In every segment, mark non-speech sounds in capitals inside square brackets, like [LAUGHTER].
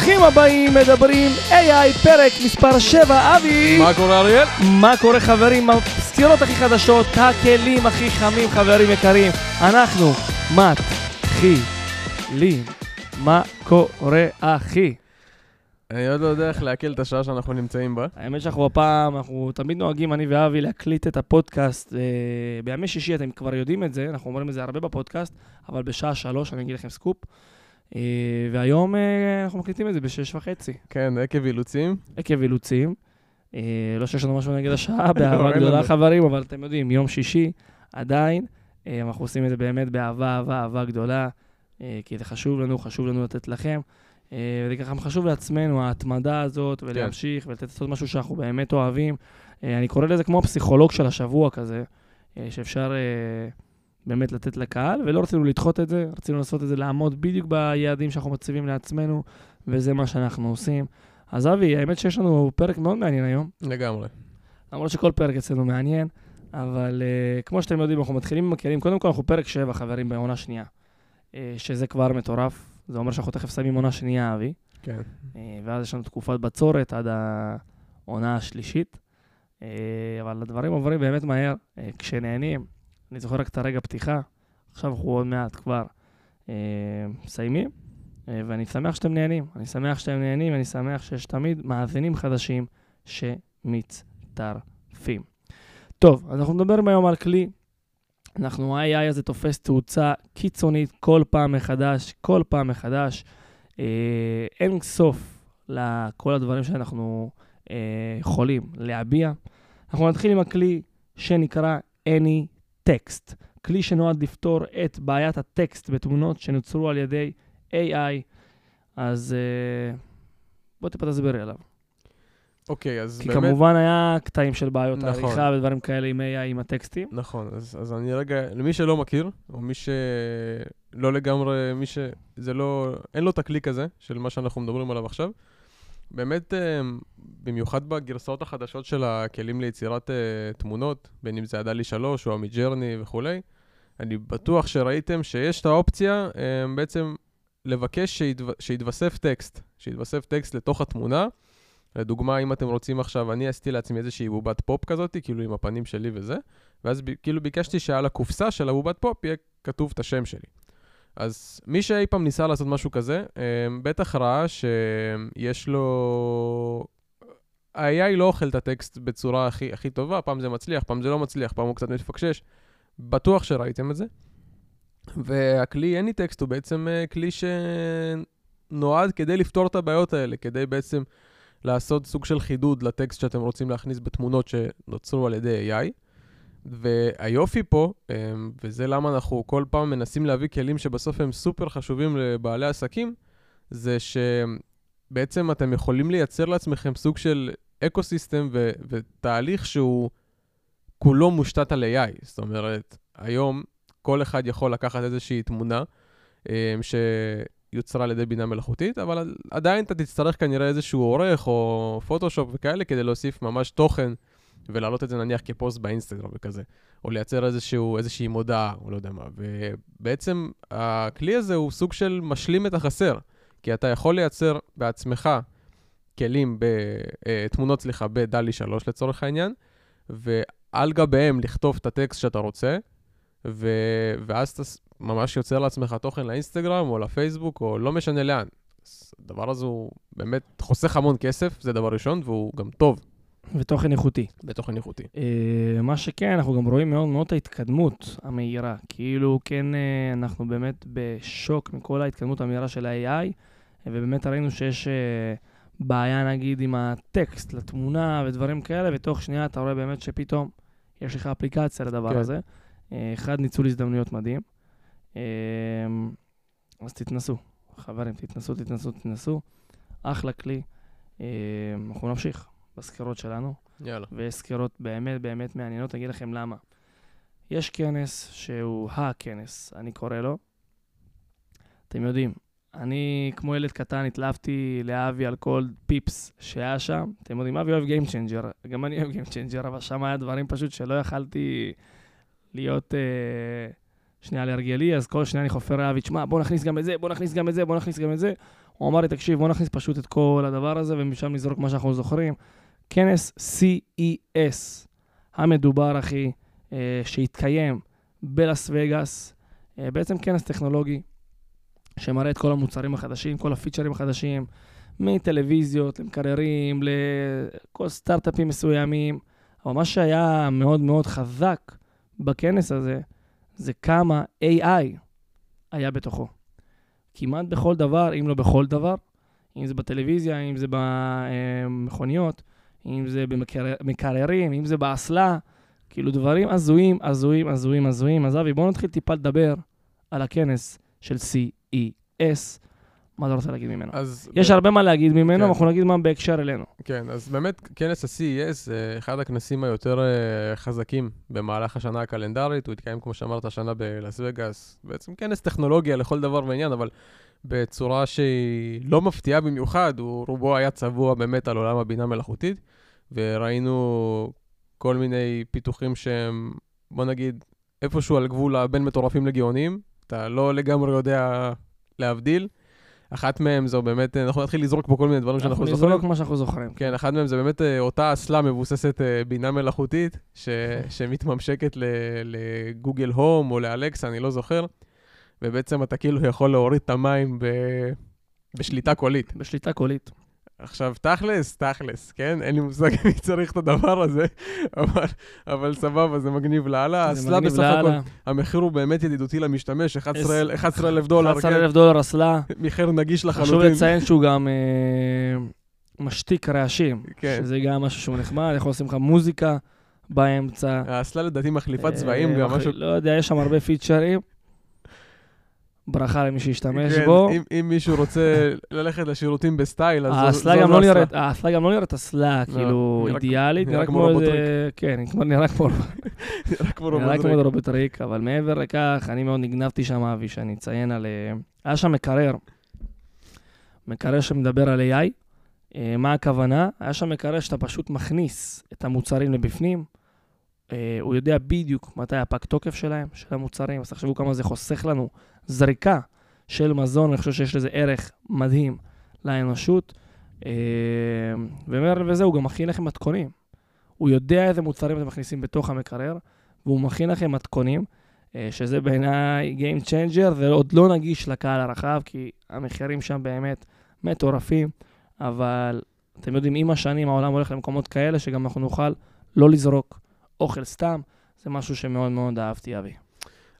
ברוכים הבאים, מדברים AI, פרק מספר 7, אבי! מה קורה אריאל? מה קורה חברים? הסקירות הכי חדשות, הכלים הכי חמים, חברים יקרים. אנחנו מתחילים. מה קורה, אחי? אני עוד לא יודע איך לעכל את השעה שאנחנו נמצאים בה. האמת שאנחנו הפעם, אנחנו תמיד נוהגים, אני ואבי, להקליט את הפודקאסט. אה, בימי שישי, אתם כבר יודעים את זה, אנחנו אומרים את זה הרבה בפודקאסט, אבל בשעה שלוש, אני אגיד לכם סקופ. אה, והיום אה, אנחנו מקליטים את זה בשש וחצי, כן, עקב אילוצים. עקב אילוצים. אה, לא שיש לנו משהו נגד השעה, [LAUGHS] באהבה אין גדולה לנו. חברים, אבל אתם יודעים, יום שישי, עדיין, אנחנו עושים את זה באמת באהבה, אהבה, אהבה גדולה, כי זה חשוב לנו, חשוב לנו לתת לכם. וזה ככה חשוב לעצמנו, ההתמדה הזאת, ולהמשיך, ולתת לעשות משהו שאנחנו באמת אוהבים. אני קורא לזה כמו הפסיכולוג של השבוע כזה, שאפשר באמת לתת לקהל, ולא רצינו לדחות את זה, רצינו לעשות את זה, לעמוד בדיוק ביעדים שאנחנו מציבים לעצמנו, וזה מה שאנחנו עושים. אז אבי, האמת שיש לנו פרק מאוד מעניין היום, לגמרי. למרות שכל פרק אצלנו מעניין, אבל uh, כמו שאתם יודעים, אנחנו מתחילים עם הכלים. קודם כל, אנחנו פרק 7, חברים, בעונה שנייה, uh, שזה כבר מטורף. זה אומר שאנחנו תכף שמים עונה שנייה, אבי. כן. Uh, ואז יש לנו תקופת בצורת עד העונה השלישית. Uh, אבל הדברים עוברים באמת מהר, uh, כשנהנים. אני זוכר רק את הרגע פתיחה, עכשיו אנחנו עוד מעט כבר uh, מסיימים, uh, ואני שמח שאתם נהנים. אני שמח שאתם נהנים, אני שמח שיש תמיד מאזינים חדשים שמצטרפים. טוב, אז אנחנו נדבר היום על כלי. אנחנו, ה-AI הזה תופס תאוצה קיצונית כל פעם מחדש, כל פעם מחדש. אה, אין סוף לכל הדברים שאנחנו אה, יכולים להביע. אנחנו נתחיל עם הכלי שנקרא Any Text, כלי שנועד לפתור את בעיית הטקסט בתמונות שנוצרו על ידי AI. אז אה, בוא טיפה תסביר לי עליו. אוקיי, אז כי באמת... כמובן היה קטעים של בעיות נכון. העריכה ודברים כאלה עם AI, עם הטקסטים. נכון, אז, אז אני רגע, למי שלא מכיר, או מי שלא לגמרי, מי ש... זה לא... אין לו את הכלי כזה, של מה שאנחנו מדברים עליו עכשיו. באמת, אה, במיוחד בגרסאות החדשות של הכלים ליצירת אה, תמונות, בין אם זה ה DALL-E 3 או ה Midjourney וכולי, אני בטוח שראיתם שיש את האופציה אה, בעצם לבקש שיתו... שיתווסף טקסט, שיתווסף טקסט לתוך התמונה. לדוגמה, אם אתם רוצים עכשיו, אני עשיתי לעצמי איזושהי בובת פופ כזאת, כאילו עם הפנים שלי וזה, ואז כאילו ביקשתי שעל הקופסה של הבובת פופ יהיה כתוב את השם שלי. אז מי שאי פעם ניסה לעשות משהו כזה, אה, בטח ראה שיש לו... ה-AI לא אוכל את הטקסט בצורה הכי, הכי טובה, פעם זה מצליח, פעם זה לא מצליח, פעם הוא קצת מתפקשש. בטוח שראיתם את זה. והכלי AnyText הוא בעצם אה, כלי שנועד כדי לפתור את הבעיות האלה, כדי בעצם לעשות סוג של חידוד לטקסט שאתם רוצים להכניס בתמונות שנוצרו על ידי AI. והיופי פה, אמ, וזה למה אנחנו כל פעם מנסים להביא כלים שבסוף הם סופר חשובים לבעלי עסקים, זה שבעצם אתם יכולים לייצר לעצמכם סוג של ecosystem ו- ותהליך שהוא כולו מושתת על AI. זאת אומרת, היום כל אחד יכול לקחת איזושהי תמונה אמ, שיוצרה על ידי בינה מלאכותית, אבל עדיין אתה תצטרך כנראה איזשהו עורך או פוטושופ וכאלה כדי להוסיף ממש תוכן ולהעלות את זה נניח כפוסט באינסטגרם וכזה, או לייצר איזשהו, איזושהי מודעה, או לא יודע מה. ובעצם הכלי הזה הוא סוג של משלים את החסר, כי אתה יכול לייצר בעצמך כלים, ב, אה, תמונות, סליחה, בדלי 3 לצורך העניין, ועל גביהם לכתוב את הטקסט שאתה רוצה, ו... ואז אתה ממש יוצר לעצמך תוכן לאינסטגרם או לפייסבוק או לא משנה לאן. הדבר הזה הוא באמת חוסך המון כסף, זה דבר ראשון, והוא גם טוב ותוכן איכותי. בתוכן איכותי. אה, מה שכן, אנחנו גם רואים מאוד מאוד את ההתקדמות המהירה. כאילו, כן, אה, אנחנו באמת בשוק מכל ההתקדמות המהירה של ה-AI, ובאמת ראינו שיש אה, בעיה, נגיד, עם הטקסט לתמונה ודברים כאלה, ותוך שנייה אתה רואה באמת שפתאום יש לך אפליקציה לדבר כן. הזה. אה, אחד, ניצול הזדמנויות מדהים. אה, אז תתנסו, חברים, תתנסו, תתנסו, תתנסו. אחלה כלי. אה, אנחנו נמשיך בסקירות שלנו. יאללה. ויש סקירות באמת באמת מעניינות, אגיד לכם למה. יש כנס שהוא הכנס, אני קורא לו. אתם יודעים, אני כמו ילד קטן התלהבתי לאבי על כל פיפס שהיה שם. אתם יודעים, אבי אוהב Game Changer, גם אני אוהב Game Changer, אבל שם היה דברים פשוט שלא יכלתי להיות אה, שנייה להרגלי, אז כל שנייה אני חופר לאבי, תשמע, בוא נכניס גם את זה, בוא נכניס גם את זה, בוא נכניס גם את זה. הוא אמר לי, תקשיב, בוא נכניס פשוט את כל הדבר הזה, ומשם נזרוק מה שאנחנו זוכרים. כנס CES המדובר, אחי, אה, שהתקיים בלאס וגאס, אה, בעצם כנס טכנולוגי שמראה את כל המוצרים החדשים, כל הפיצ'רים החדשים, מטלוויזיות למקררים, לכל סטארט-אפים מסוימים. אבל מה שהיה מאוד מאוד חזק בכנס הזה, זה כמה AI היה בתוכו. כמעט בכל דבר, אם לא בכל דבר, אם זה בטלוויזיה, אם זה במכוניות, אם זה במקררים, אם זה באסלה, כאילו דברים הזויים, הזויים, הזויים, הזויים. אז אבי, בואו נתחיל טיפה לדבר על הכנס של CES. מה אתה רוצה להגיד ממנו? אז יש ב... הרבה מה להגיד ממנו, כן. אנחנו נגיד מה בהקשר אלינו. כן, אז באמת, כנס ה-CES זה אחד הכנסים היותר uh, חזקים במהלך השנה הקלנדרית. הוא התקיים, כמו שאמרת, השנה בלאס וגאס. בעצם כנס טכנולוגיה לכל דבר ועניין, אבל בצורה שהיא לא מפתיעה במיוחד, הוא רובו היה צבוע באמת על עולם הבינה מלאכותית, וראינו כל מיני פיתוחים שהם, בוא נגיד, איפשהו על גבול הבין מטורפים לגאונים, אתה לא לגמרי יודע להבדיל. אחת מהם זו באמת, אנחנו נתחיל לזרוק פה כל מיני דברים שאנחנו זוכרים. אנחנו נזרוק מה שאנחנו זוכרים. כן, אחת מהם זה באמת אה, אותה אסלה מבוססת אה, בינה מלאכותית, ש... [LAUGHS] שמתממשקת לגוגל הום או לאלקסה, אני לא זוכר. ובעצם אתה כאילו יכול להוריד את המים ב... בשליטה קולית. בשליטה קולית. עכשיו, תכלס, תכלס, כן? אין לי מושג מי צריך את הדבר הזה, אבל, אבל סבבה, זה מגניב לאללה. אסלה בסך הכל, המחיר הוא באמת ידידותי למשתמש, 11 אלף דולר. 11 אלף דולר אסלה. מחיר נגיש לחלוטין. חשוב לציין שהוא גם אה, משתיק רעשים, כן. שזה גם משהו שהוא נחמד, יכול לשים לך מוזיקה באמצע. האסלה לדעתי מחליפה צבעים, גם משהו... לא יודע, יש שם הרבה פיצ'רים. ברכה למי שישתמש כן, בו. אם, אם מישהו רוצה ללכת לשירותים ב style, אז האסלה גם לא נראית, האסלה גם לא נראית אסלה, לא, כאילו, אידיאלית, נראה כמו רובוטריק. כן, נראה כמו רובוטריק. נראה כמו רובוטריק, אבל מעבר לכך, אני מאוד נגנבתי שם, אבי, שאני אציין על... אה, היה שם מקרר, מקרר שמדבר על AI. אה, מה הכוונה? היה שם מקרר שאתה פשוט מכניס את המוצרים לבפנים. אה, הוא יודע בדיוק מתי הפג תוקף שלהם, של המוצרים, אז תחשבו כמה זה חוסך לנו זריקה של מזון, אני חושב שיש לזה ערך מדהים לאנושות. אה, ומעבר לזה, הוא גם מכין לכם מתכונים. הוא יודע איזה מוצרים אתם מכניסים בתוך המקרר, והוא מכין לכם מתכונים, אה, שזה בעיניי Game Changer, זה עוד לא נגיש לקהל הרחב, כי המחירים שם באמת מטורפים, אבל אתם יודעים, עם השנים העולם הולך למקומות כאלה, שגם אנחנו נוכל לא לזרוק אוכל סתם, זה משהו שמאוד מאוד אהבתי, אבי.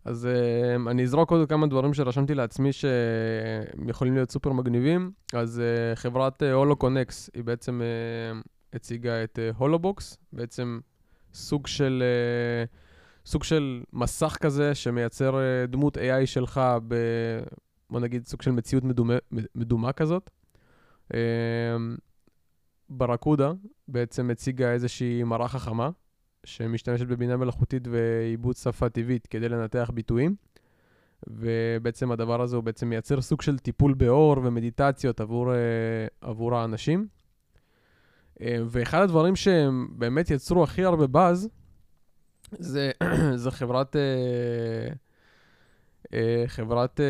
אז uh, אני אזרוק עוד כמה דברים שרשמתי לעצמי שיכולים להיות סופר מגניבים. אז uh, חברת הולו uh, קונקס, היא בעצם uh, הציגה את הולובוקס, uh, בעצם סוג של, uh, סוג של מסך כזה שמייצר uh, דמות AI שלך ב... בוא נגיד סוג של מציאות מדומה, מדומה כזאת. Uh, ברקודה בעצם הציגה איזושהי מראה חכמה, שמשתמשת בבינה מלאכותית ועיבוד שפה טבעית כדי לנתח ביטויים. ובעצם הדבר הזה הוא בעצם מייצר סוג של טיפול באור ומדיטציות עבור, uh, עבור האנשים. Uh, ואחד הדברים שהם באמת יצרו הכי הרבה באז, זה, [CLEARS THROAT] זה חברת, uh, חברת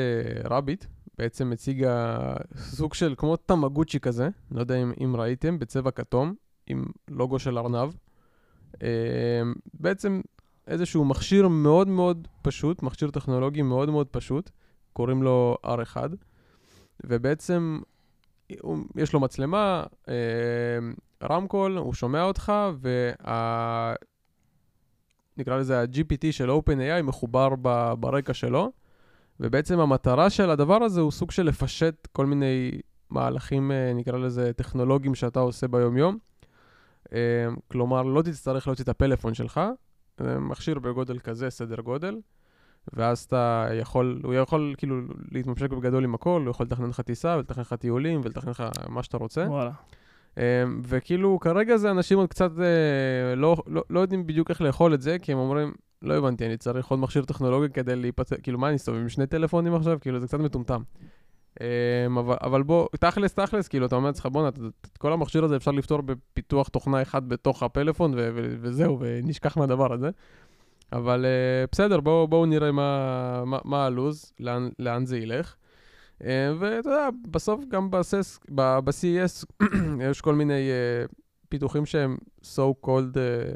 רביט, בעצם הציגה סוג של כמו תמגוצ'י כזה, לא יודע אם, אם ראיתם, בצבע כתום, עם לוגו של ארנב. אמ, בעצם איזשהו מכשיר מאוד מאוד פשוט, מכשיר טכנולוגי מאוד מאוד פשוט, קוראים לו R1, ובעצם יש לו מצלמה, אמ, רמקול, הוא שומע אותך, וה... נקרא לזה ה-GPT של OpenAI מחובר ב- ברקע שלו, ובעצם המטרה של הדבר הזה הוא סוג של לפשט כל מיני מהלכים, אה, נקרא לזה, טכנולוגיים שאתה עושה ביום-יום. אמ, כלומר, לא תצטרך להוציא את הפלאפון שלך, מכשיר בגודל כזה, סדר גודל, ואז אתה יכול, הוא יכול כאילו להתממשק בגדול עם הכל, הוא יכול לתכנן לך טיסה ולתכנן לך טיולים ולתכנן לך מה שאתה רוצה. וואלה. Um, וכאילו, כרגע זה אנשים עוד קצת uh, לא, לא, לא יודעים בדיוק איך לאכול את זה, כי הם אומרים, לא הבנתי, אני צריך עוד מכשיר טכנולוגי כדי להיפצע, כאילו, מה, אני אסתובב עם שני טלפונים עכשיו? כאילו, זה קצת מטומטם. Um, אבל, אבל בוא, תכלס, תכלס, כאילו, אתה אומר לעצמך, בואנה, את כל המכשיר הזה אפשר לפתור בפיתוח תוכנה אחד בתוך הפלאפון, ו- ו- וזהו, ונשכח מהדבר הזה. אבל uh, בסדר, בואו בוא נראה מה, מה, מה הלו"ז, לאן, לאן זה ילך. אה, ואתה יודע, בסוף גם ב-CES, ב-CES [CLEARS THROAT] יש כל מיני אה, פיתוחים שהם so called, אה,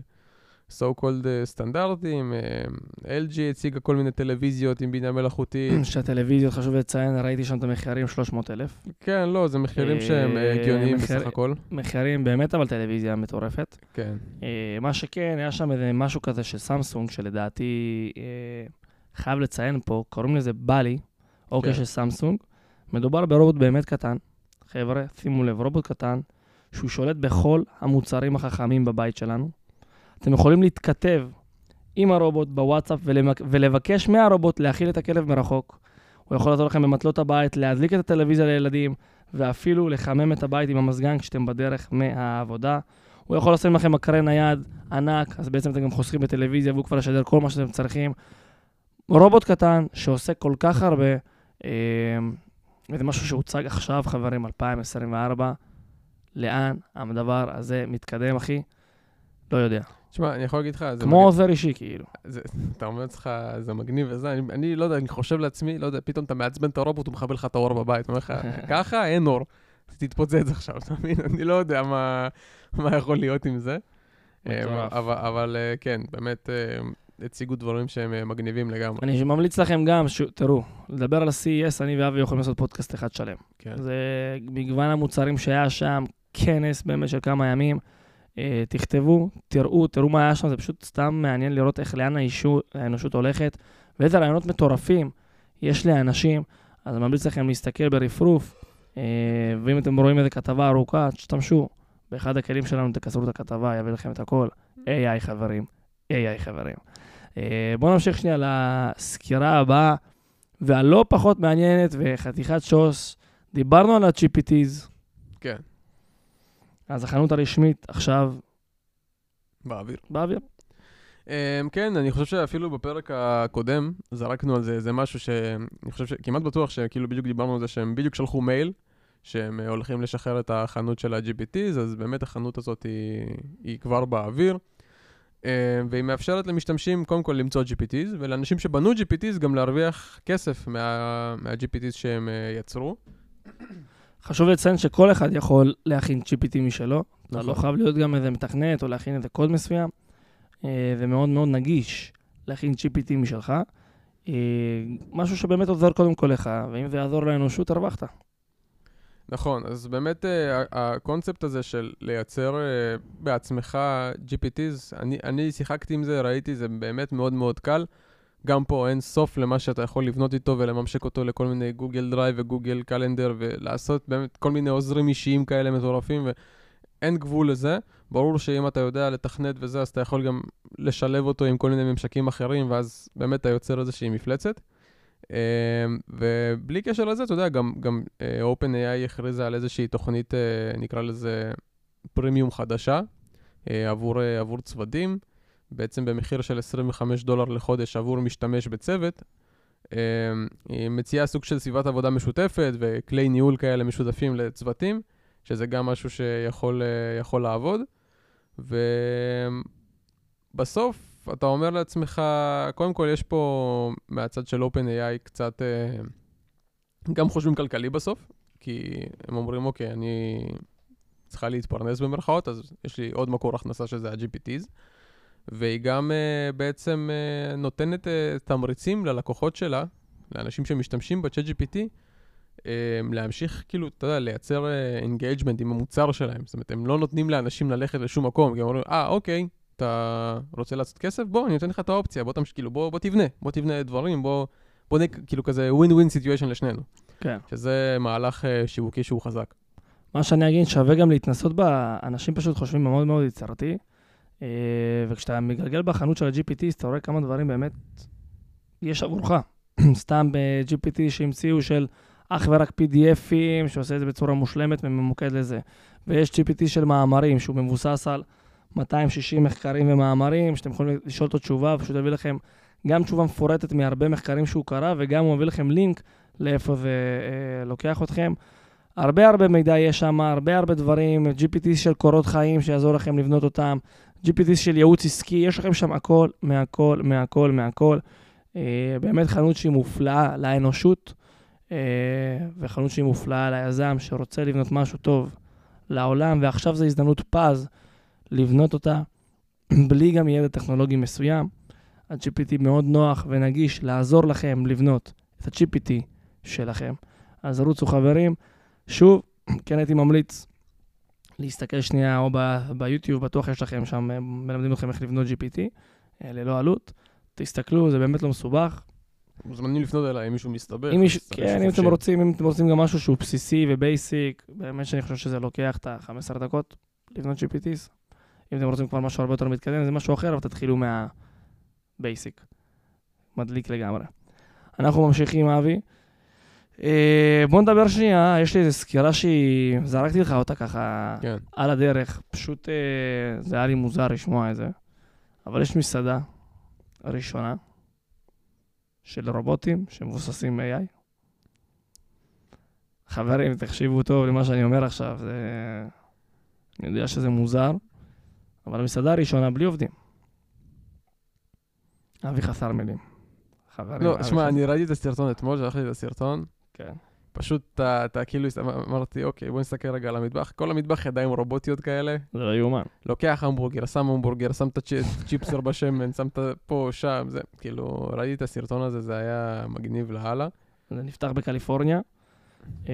so called אה, סטנדרטים. אה, LG הציגה כל מיני טלוויזיות עם בינה מלאכותית. [CLEARS THROAT] שהטלוויזיות, חשוב לציין, ראיתי שם את המחירים 300 אלף. כן, לא, זה מחירים שהם אה, אה, הגיוניים בסך הכל. מחירים באמת, אבל טלוויזיה מטורפת. כן. מה שכן, היה שם איזה משהו כזה של סמסונג, שלדעתי, חייב לציין פה, קוראים לזה באלי, אוקיי כן. של סמסונג. מדובר ברובוט באמת קטן. חבר'ה, שימו לב, רובוט קטן, שהוא שולט בכל המוצרים החכמים בבית שלנו. אתם יכולים להתכתב עם הרובוט בוואטסאפ ולמק- ולבקש מהרובוט להכיל את הכלב מרחוק. הוא יכול לעזור לכם במטלות הבית, להדליק את הטלוויזיה לילדים, ואפילו לחמם את הבית עם המזגן כשאתם בדרך מהעבודה. הוא יכול לשים לכם מקרן נייד ענק, אז בעצם אתם גם חוסכים בטלוויזיה והוא כבר ישדר כל מה שאתם צריכים. רובוט קטן שעושה כל כך הרבה, אה, וזה משהו שהוצג עכשיו, חברים, 2024. לאן הדבר הזה מתקדם, אחי? לא יודע. תשמע, אני יכול להגיד לך, זה כמו עוזר אישי, כאילו. זה, אתה אומר לעצמך, זה מגניב וזה, אני, אני לא יודע, אני חושב לעצמי, לא יודע, פתאום אתה מעצבן את הרובוט, הוא מכבה לך את האור בבית, אומר לך, [LAUGHS] ככה אין אור, תתפוצץ עכשיו, אתה מבין? אני לא יודע מה, מה יכול להיות עם זה. אה, אבל, אבל אה, כן, באמת אה, הציגו דברים שהם מגניבים לגמרי. אני ממליץ לכם גם, ש... תראו, לדבר על ה-CES, אני ואבי יכולים לעשות פודקאסט אחד שלם. כן. זה מגוון המוצרים שהיה שם, כנס באמת של כמה ימים. אה, תכתבו, תראו, תראו מה היה שם, זה פשוט סתם מעניין לראות איך לאן האישו, האנושות הולכת, ואיזה רעיונות מטורפים יש לאנשים. אז אני ממליץ לכם להסתכל ברפרוף, אה, ואם אתם רואים איזה כתבה ארוכה, תשתמשו. באחד הכלים שלנו תקצרו את הכתבה, יביא לכם את הכל. AI חברים, AI חברים. אה, בואו נמשיך שנייה לסקירה הבאה, והלא פחות מעניינת וחתיכת שוס. דיברנו על ה-GPTs, כן, אז החנות הרשמית עכשיו באוויר. באוויר. Um, כן, אני חושב שאפילו בפרק הקודם זרקנו על זה, זה משהו שאני חושב שכמעט בטוח שכאילו בדיוק דיברנו על זה שהם בדיוק שלחו מייל שהם הולכים לשחרר את החנות של ה-GPTs, אז באמת החנות הזאת היא, היא כבר באוויר. Um, והיא מאפשרת למשתמשים קודם כל למצוא GPTs, ולאנשים שבנו GPTs גם להרוויח כסף מה, מה-GPTs שהם uh, יצרו. חשוב לציין שכל אחד יכול להכין GPT משלו. אתה נכון. לא חייב להיות גם איזה מתכנת או להכין איזה קוד מסוים. אה, זה מאוד מאוד נגיש להכין GPT משלך. אה, משהו שבאמת עוזר קודם כל לך, ואם זה יעזור לאנושות, הרווחת. נכון, אז באמת אה, הקונספט הזה של לייצר בעצמך GPTs, אני, אני שיחקתי עם זה, ראיתי, זה באמת מאוד מאוד קל. גם פה אין סוף למה שאתה יכול לבנות איתו ולממשק אותו לכל מיני Google Drive ו Google Calendar ולעשות באמת כל מיני עוזרים אישיים כאלה מטורפים ואין גבול לזה. ברור שאם אתה יודע לתכנת וזה, אז אתה יכול גם לשלב אותו עם כל מיני ממשקים אחרים, ואז באמת אתה יוצר איזושהי מפלצת. אה, ובלי קשר לזה, אתה יודע, גם, גם אה, OpenAI הכריזה על איזושהי תוכנית, אה, נקרא לזה פרימיום חדשה, אה, עבור, עבור צוותים, בעצם במחיר של 25 דולר לחודש עבור משתמש בצוות. אה, היא מציעה סוג של סביבת עבודה משותפת וכלי ניהול כאלה משותפים לצוותים, שזה גם משהו שיכול אה, לעבוד. ובסוף אתה אומר לעצמך, קודם כל יש פה מהצד של OpenAI קצת, אה, גם חושבים כלכלי בסוף, כי הם אומרים, אוקיי, אני צריכה להתפרנס במרכאות, אז יש לי עוד מקור הכנסה שזה ה-GPTs. והיא גם uh, בעצם uh, נותנת uh, תמריצים ללקוחות שלה, לאנשים שמשתמשים ב-chat GPT, uh, להמשיך, כאילו, אתה יודע, לייצר engagement עם המוצר שלהם. זאת אומרת, הם לא נותנים לאנשים ללכת לשום מקום, כי הם אומרים, אה, אוקיי, אתה רוצה לעשות כסף? בוא, אני נותן לך את האופציה, בוא תמשיך, כאילו, בוא, בוא תבנה, בוא תבנה דברים, בוא, בוא נהיה כאילו כזה win-win situation לשנינו. כן. שזה מהלך uh, שיווקי שהוא חזק. מה שאני אגיד, שווה גם להתנסות בה, אנשים פשוט חושבים מאוד מאוד יצירתי, וכשאתה מגלגל בחנות של ה-GPT, אתה רואה כמה דברים באמת יש עבורך. [CLEARS THROAT] סתם ב-GPT שהמציאו של אך ורק PDFים, שעושה את זה בצורה מושלמת וממוקד לזה. ויש GPT של מאמרים, שהוא מבוסס על 260 מחקרים ומאמרים, שאתם יכולים לשאול אותו תשובה, ופשוט יביא לכם גם תשובה מפורטת מהרבה מחקרים שהוא קרא, וגם הוא מביא לכם לינק לאיפה זה אה, לוקח אתכם. הרבה הרבה מידע יש שם, הרבה הרבה דברים, GPT של קורות חיים שיעזור לכם לבנות אותם, GPT של ייעוץ עסקי, יש לכם שם הכל, מהכל, מהכל, מהכל. אה, באמת חנות שהיא מופלאה לאנושות. אה, וחנות שהיא מופלאה ליזם שרוצה לבנות משהו טוב לעולם, ועכשיו זו הזדמנות פז לבנות אותה [CLEARS THROAT] בלי גם ידע טכנולוגי מסוים. ה-GPT מאוד נוח ונגיש לעזור לכם לבנות את ה-GPT שלכם. אז רוצו חברים. שוב, כן הייתי ממליץ להסתכל שנייה או ב- ביוטיוב, בטוח יש לכם שם, מלמדים אתכם איך לבנות GPT, אה, ללא עלות. תסתכלו, זה באמת לא מסובך. מוזמנים לפנות אליי אם מישהו מסתבך. אם, מישהו, כן, אם. אתם רוצים, אם אתם רוצים גם משהו שהוא בסיסי ובייסיק, באמת שאני חושב שזה לוקח את ה-15 דקות לבנות GPTs. אם אתם רוצים כבר משהו הרבה יותר מתקדם, זה משהו אחר, אבל תתחילו מהבייסיק. מדליק לגמרי. אנחנו ממשיכים, אבי. אה, בוא נדבר שנייה, יש לי איזו סקירה שהיא... זרקתי לך אותה ככה כן. על הדרך, פשוט אה, זה היה לי מוזר לשמוע את זה. אבל יש מסעדה ראשונה של רובוטים שמבוססים AI. חברים, תקשיבו טוב למה שאני אומר עכשיו, זה... אני יודע שזה מוזר, אבל המסעדה הראשונה בלי עובדים. אבי חסר מילים. חברים, לא, שמע, אני ראיתי את הסרטון אתמול, שלחתי את הסרטון. כן. פשוט אתה, אתה כאילו, הסת- אמרתי, אוקיי, בוא נסתכל רגע על המטבח. כל המטבח ידיים רובוטיות כאלה. זה לא יאומן. לוקח המבורגר, שם המבורגר, שם את הצ'יפסר בשמן, שם את פה, שם, זה, כאילו, ראיתי את הסרטון הזה, זה היה מגניב לאללה. זה נפתח בקליפורניה. אמ,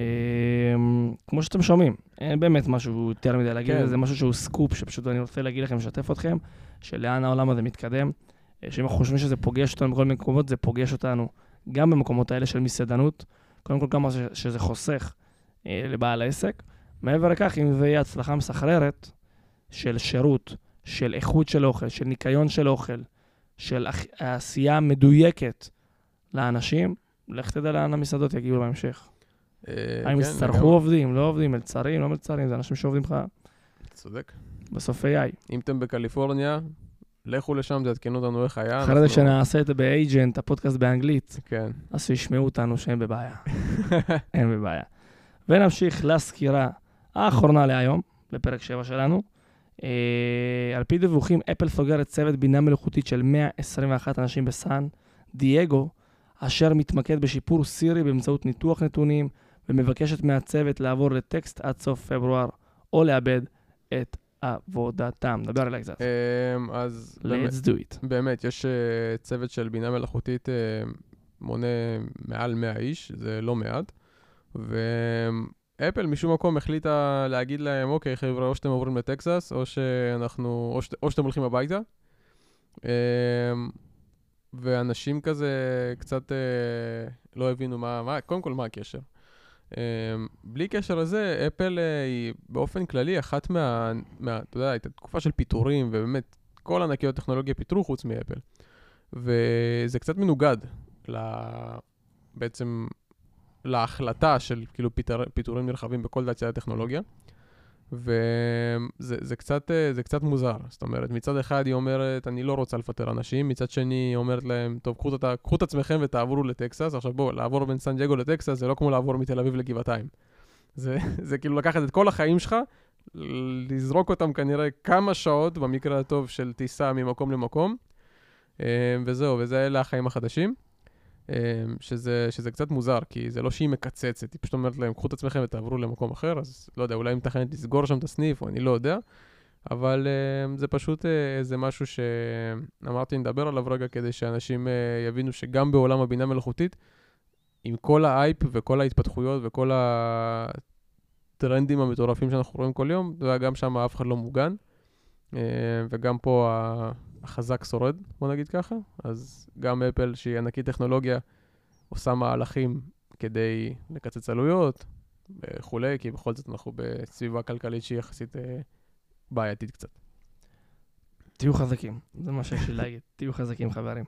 כמו שאתם שומעים, אין באמת משהו יותר מדי להגיד, כן. זה משהו שהוא סקופ, שפשוט אני רוצה להגיד לכם, לשתף אתכם, שלאן העולם הזה מתקדם. אה, שאם אנחנו חושבים שזה פוגש אותנו בכל מיני מקומות, זה פוגש אותנו גם במקומות האלה של מסעדנות. קודם כל, כמה שזה חוסך אה, לבעל העסק. מעבר לכך, אם זה יהיה הצלחה מסחררת של שירות, של איכות של אוכל, של ניקיון של אוכל, של עש- עשייה מדויקת לאנשים, לך תדע לאן המסעדות יגיעו בהמשך. אה, האם כן, יצטרכו. עובדים, לא עובדים, מלצרים, לא מלצרים, זה אנשים שעובדים לך צודק. בסוף AI. אם אתם בקליפורניה, לכו לשם, תעדכנו אותנו איך היה. אחרי זה אנחנו- שנעשה את זה באג'נט, הפודקאסט באנגלית, כן. אז שישמעו אותנו שהם בבעיה. [LAUGHS] אין בבעיה. ונמשיך לסקירה האחרונה להיום, בפרק 7 שלנו. אה, על פי דיווחים, אפל סוגרת צוות בינה מלאכותית של 121 אנשים בסן דייגו, אשר מתמקד בשיפור סירי באמצעות ניתוח נתונים, ומבקשת מהצוות לעבור לטקסט עד סוף פברואר, או לאבד את עבודתם. דבר אליי קצת. אמ, אז Let's do it. באמת, יש אה, צוות של בינה מלאכותית אה, מונה מעל 100 איש, זה לא מעט. ואפל משום מקום החליטה להגיד להם, אוקיי, חבר'ה, או שאתם עוברים לטקסס, או שאנחנו, או, שאת, או שאתם הולכים הביתה. אמ, ואנשים כזה קצת אה, לא הבינו מה, מה, קודם כל, מה הקשר. אמ, בלי קשר לזה, אפל אה, היא באופן כללי אחת מה, מה, אתה יודע, הייתה תקופה של פיטורים, ובאמת כל ענקיות טכנולוגיה פיטרו חוץ מאפל. וזה קצת מנוגד ל... בעצם להחלטה של כאילו. פיטורים נרחבים בכל תעשיית הטכנולוגיה. וזה זה קצת, אה, זה קצת מוזר. זאת אומרת, מצד אחד היא אומרת, אני לא רוצה לפטר אנשים, מצד שני היא אומרת להם, טוב, קחו את, קחו את עצמכם ותעברו לטקסס. עכשיו בואו, לעבור בין סן דייגו לטקסס זה לא כמו לעבור מתל אביב לגבעתיים. זה, [LAUGHS] זה כאילו לקחת את כל החיים שלך, לזרוק אותם כנראה כמה שעות, במקרה הטוב של טיסה ממקום למקום, אה, וזהו, וזה אלה החיים החדשים. אה, שזה, שזה קצת מוזר, כי זה לא שהיא מקצצת, היא פשוט אומרת להם, קחו את עצמכם ותעברו למקום אחר, אז לא יודע, אולי היא מתכננת לסגור שם את הסניף, או אני לא יודע, אבל אה, זה פשוט אה, איזה משהו שאמרתי, נדבר עליו רגע, כדי שאנשים אה, יבינו שגם בעולם הבינה מלאכותית, עם כל האייפ וכל ההתפתחויות וכל הטרנדים המטורפים שאנחנו רואים כל יום, גם שם אף אחד לא מוגן, אה, וגם פה החזק שורד, בוא נגיד ככה. אז גם אפל, שהיא ענקית טכנולוגיה, עושה מהלכים כדי לקצץ עלויות וכולי, כי בכל זאת אנחנו בסביבה כלכלית שהיא יחסית אה, בעייתית קצת. תהיו חזקים, זה מה שיש לי להגיד. [LAUGHS] תהיו חזקים, חברים.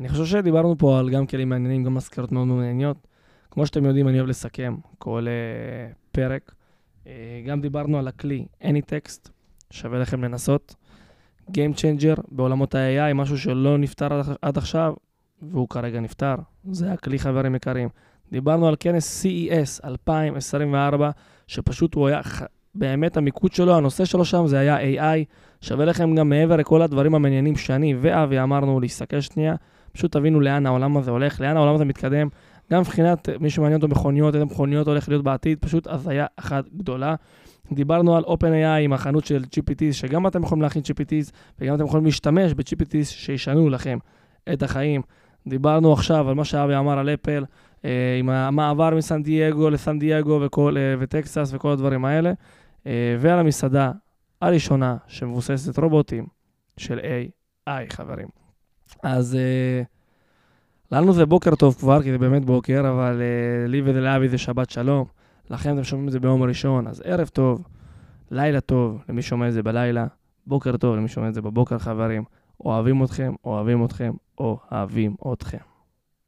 אני חושב שדיברנו פה על גם כלים מעניינים, גם מזכירות מאוד מעניינות. כמו שאתם יודעים, אני אוהב לסכם כל uh, פרק. Uh, גם דיברנו על הכלי AnyText, שווה לכם לנסות. Game Changer בעולמות ה-AI, משהו שלא נפתר עד, עכשיו, והוא כרגע נפתר. זה הכלי, חברים יקרים. דיברנו על כנס CES 2024, שפשוט הוא היה, באמת המיקוד שלו, הנושא שלו שם זה היה AI. שווה לכם גם מעבר לכל הדברים המעניינים שאני ואבי אמרנו להסתכל שנייה, פשוט תבינו לאן העולם הזה הולך, לאן העולם הזה מתקדם. גם מבחינת מי שמעניין אותו מכוניות, איזה מכוניות הולך להיות בעתיד, פשוט הזיה אחת גדולה. דיברנו על OpenAI עם החנות של GPT, שגם אתם יכולים להכין GPTs וגם אתם יכולים להשתמש ב-GPTs שישנו לכם את החיים. דיברנו עכשיו על מה שאבי אמר על אפל, אה, עם המעבר מסן דייגו לסן דייגו וכל, אה, וטקסס וכל הדברים האלה, אה, ועל המסעדה הראשונה שמבוססת רובוטים של AI, חברים. אז אה, לנו זה בוקר טוב כבר, כי זה באמת בוקר, אבל אה, לי ולאבי זה שבת שלום. לכם אתם שומעים את זה ביום הראשון, אז ערב טוב, לילה טוב למי שומע את זה בלילה, בוקר טוב למי שומע את זה בבוקר, חברים. אוהבים אתכם, אוהבים אתכם, אוהבים אתכם.